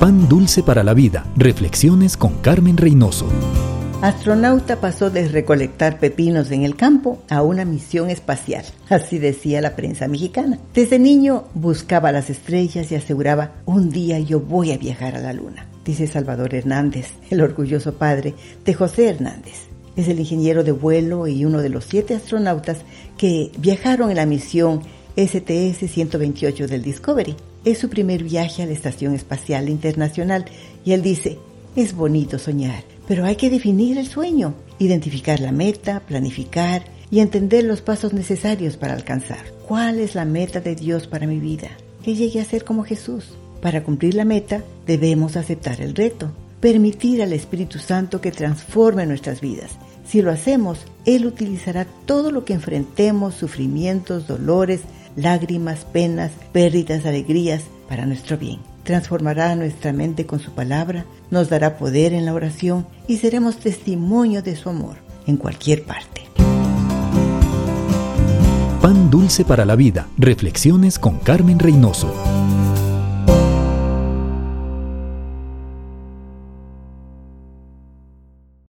Pan dulce para la vida. Reflexiones con Carmen Reynoso. Astronauta pasó de recolectar pepinos en el campo a una misión espacial, así decía la prensa mexicana. Desde niño buscaba las estrellas y aseguraba, un día yo voy a viajar a la luna, dice Salvador Hernández, el orgulloso padre de José Hernández. Es el ingeniero de vuelo y uno de los siete astronautas que viajaron en la misión STS-128 del Discovery. Es su primer viaje a la Estación Espacial Internacional y él dice, es bonito soñar, pero hay que definir el sueño, identificar la meta, planificar y entender los pasos necesarios para alcanzar. ¿Cuál es la meta de Dios para mi vida? Que llegue a ser como Jesús. Para cumplir la meta debemos aceptar el reto, permitir al Espíritu Santo que transforme nuestras vidas. Si lo hacemos, Él utilizará todo lo que enfrentemos, sufrimientos, dolores, lágrimas, penas, pérdidas, alegrías, para nuestro bien. Transformará nuestra mente con su palabra, nos dará poder en la oración y seremos testimonio de su amor en cualquier parte. Pan dulce para la vida. Reflexiones con Carmen Reynoso.